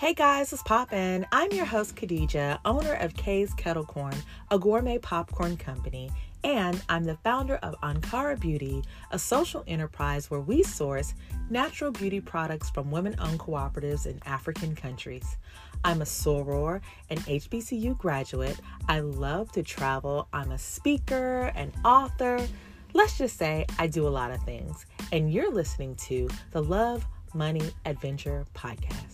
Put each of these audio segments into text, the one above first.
Hey guys, it's Poppin'. I'm your host, Khadija, owner of Kay's Kettle Corn, a gourmet popcorn company, and I'm the founder of Ankara Beauty, a social enterprise where we source natural beauty products from women owned cooperatives in African countries. I'm a soror and HBCU graduate. I love to travel. I'm a speaker, an author. Let's just say I do a lot of things. And you're listening to the Love, Money, Adventure podcast.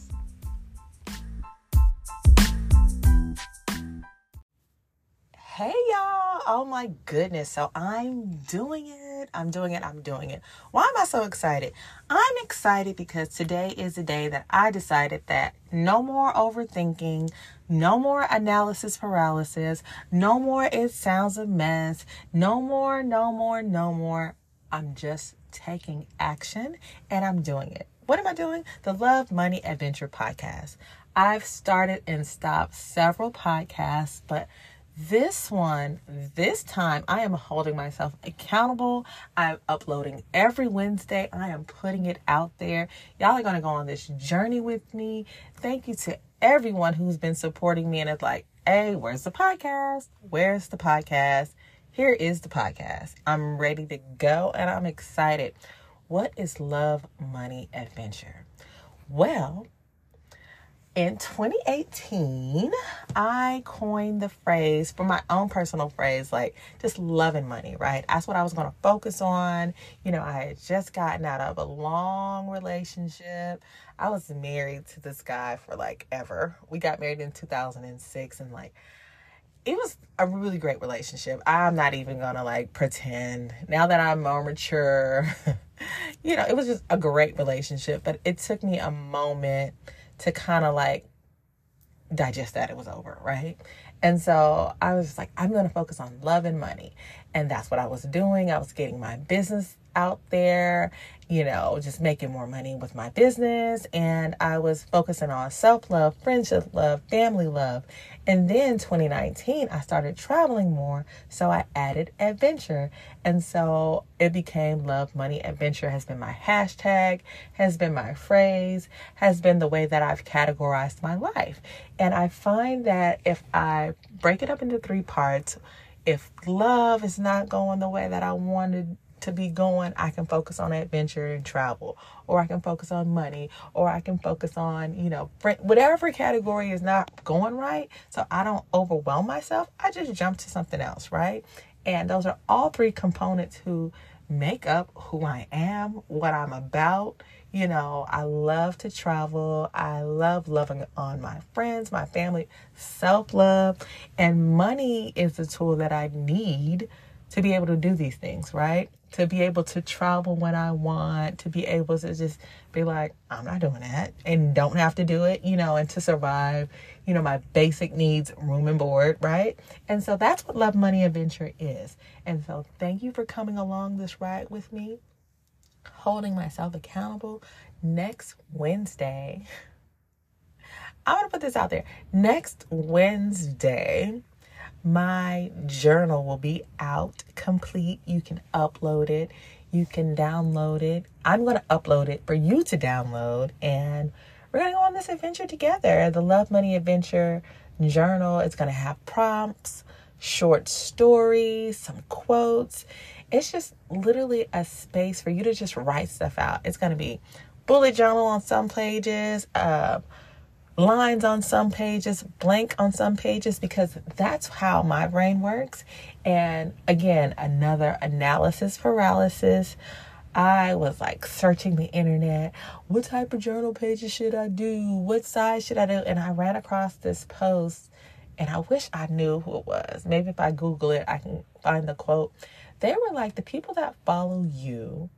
Hey y'all. Oh my goodness. So I'm doing it. I'm doing it. I'm doing it. Why am I so excited? I'm excited because today is the day that I decided that no more overthinking, no more analysis paralysis, no more it sounds a mess, no more, no more, no more. I'm just taking action and I'm doing it. What am I doing? The Love Money Adventure podcast. I've started and stopped several podcasts, but this one, this time, I am holding myself accountable. I'm uploading every Wednesday. I am putting it out there. Y'all are going to go on this journey with me. Thank you to everyone who's been supporting me and it's like, hey, where's the podcast? Where's the podcast? Here is the podcast. I'm ready to go and I'm excited. What is love, money, adventure? Well, in 2018, I coined the phrase for my own personal phrase, like just loving money, right? That's what I was going to focus on. You know, I had just gotten out of a long relationship. I was married to this guy for like ever. We got married in 2006 and like, it was a really great relationship. I'm not even gonna like pretend now that I'm more mature. you know, it was just a great relationship, but it took me a moment to kind of like digest that it was over, right? And so I was like, I'm going to focus on love and money. And that's what I was doing. I was getting my business out there, you know, just making more money with my business. And I was focusing on self love, friendship love, family love. And then 2019, I started traveling more. So I added adventure. And so it became love, money, adventure has been my hashtag, has been my phrase, has been the way that I've categorized my life. And I find that if I break it up into three parts, if love is not going the way that I wanted to be going, I can focus on adventure and travel, or I can focus on money, or I can focus on, you know, whatever category is not going right. So I don't overwhelm myself. I just jump to something else, right? And those are all three components who make up who I am, what I'm about. You know, I love to travel. I love loving on my friends, my family, self love. And money is the tool that I need to be able to do these things, right? To be able to travel when I want, to be able to just be like, I'm not doing that and don't have to do it, you know, and to survive, you know, my basic needs, room and board, right? And so that's what Love Money Adventure is. And so thank you for coming along this ride with me, holding myself accountable. Next Wednesday, I'm to put this out there. Next Wednesday, my journal will be out complete. You can upload it, you can download it. I'm going to upload it for you to download, and we're going to go on this adventure together. The Love Money Adventure journal. It's going to have prompts, short stories, some quotes. It's just literally a space for you to just write stuff out. It's going to be bullet journal on some pages, uh, lines on some pages, blank on some pages, because that's how my brain works. And again, another analysis paralysis. I was like searching the internet. What type of journal pages should I do? What size should I do? And I ran across this post and I wish I knew who it was. Maybe if I Google it, I can find the quote. They were like, the people that follow you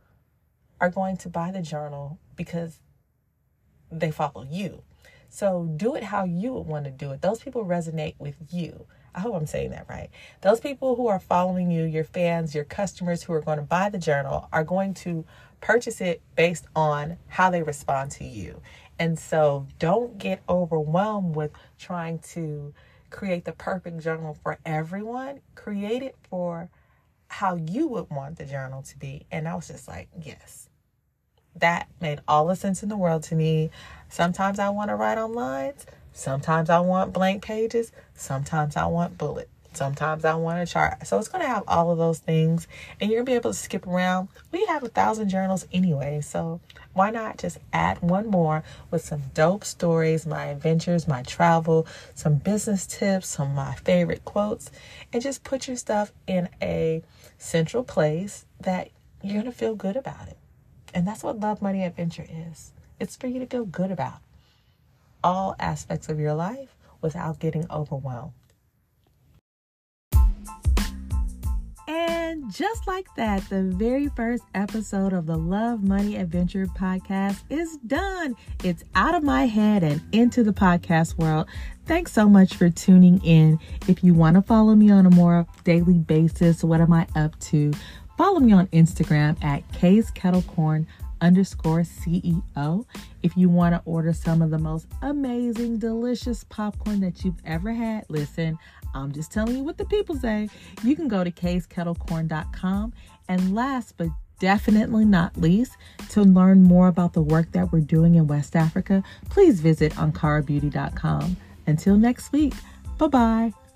are going to buy the journal because they follow you. So do it how you would want to do it. Those people resonate with you. I hope I'm saying that right. Those people who are following you, your fans, your customers who are going to buy the journal, are going to purchase it based on how they respond to you. And so don't get overwhelmed with trying to create the perfect journal for everyone. Create it for how you would want the journal to be. And I was just like, yes, that made all the sense in the world to me. Sometimes I want to write on lines. Sometimes I want blank pages. Sometimes I want bullet. Sometimes I want a chart. So it's going to have all of those things. And you're going to be able to skip around. We have a thousand journals anyway. So why not just add one more with some dope stories, my adventures, my travel, some business tips, some of my favorite quotes, and just put your stuff in a central place that you're going to feel good about it. And that's what Love Money Adventure is. It's for you to feel good about all aspects of your life without getting overwhelmed. And just like that, the very first episode of the Love Money Adventure podcast is done. It's out of my head and into the podcast world. Thanks so much for tuning in. If you want to follow me on a more daily basis, what am I up to? Follow me on Instagram at Corn underscore CEO. If you want to order some of the most amazing, delicious popcorn that you've ever had, listen, I'm just telling you what the people say. You can go to kayskettlecorn.com. And last but definitely not least, to learn more about the work that we're doing in West Africa, please visit ankarabeauty.com. Until next week, bye bye.